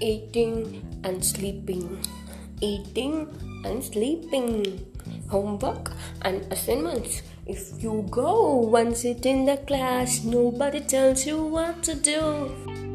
eating and sleeping, eating and sleeping, homework and assignments. If you go and sit in the class, nobody tells you what to do.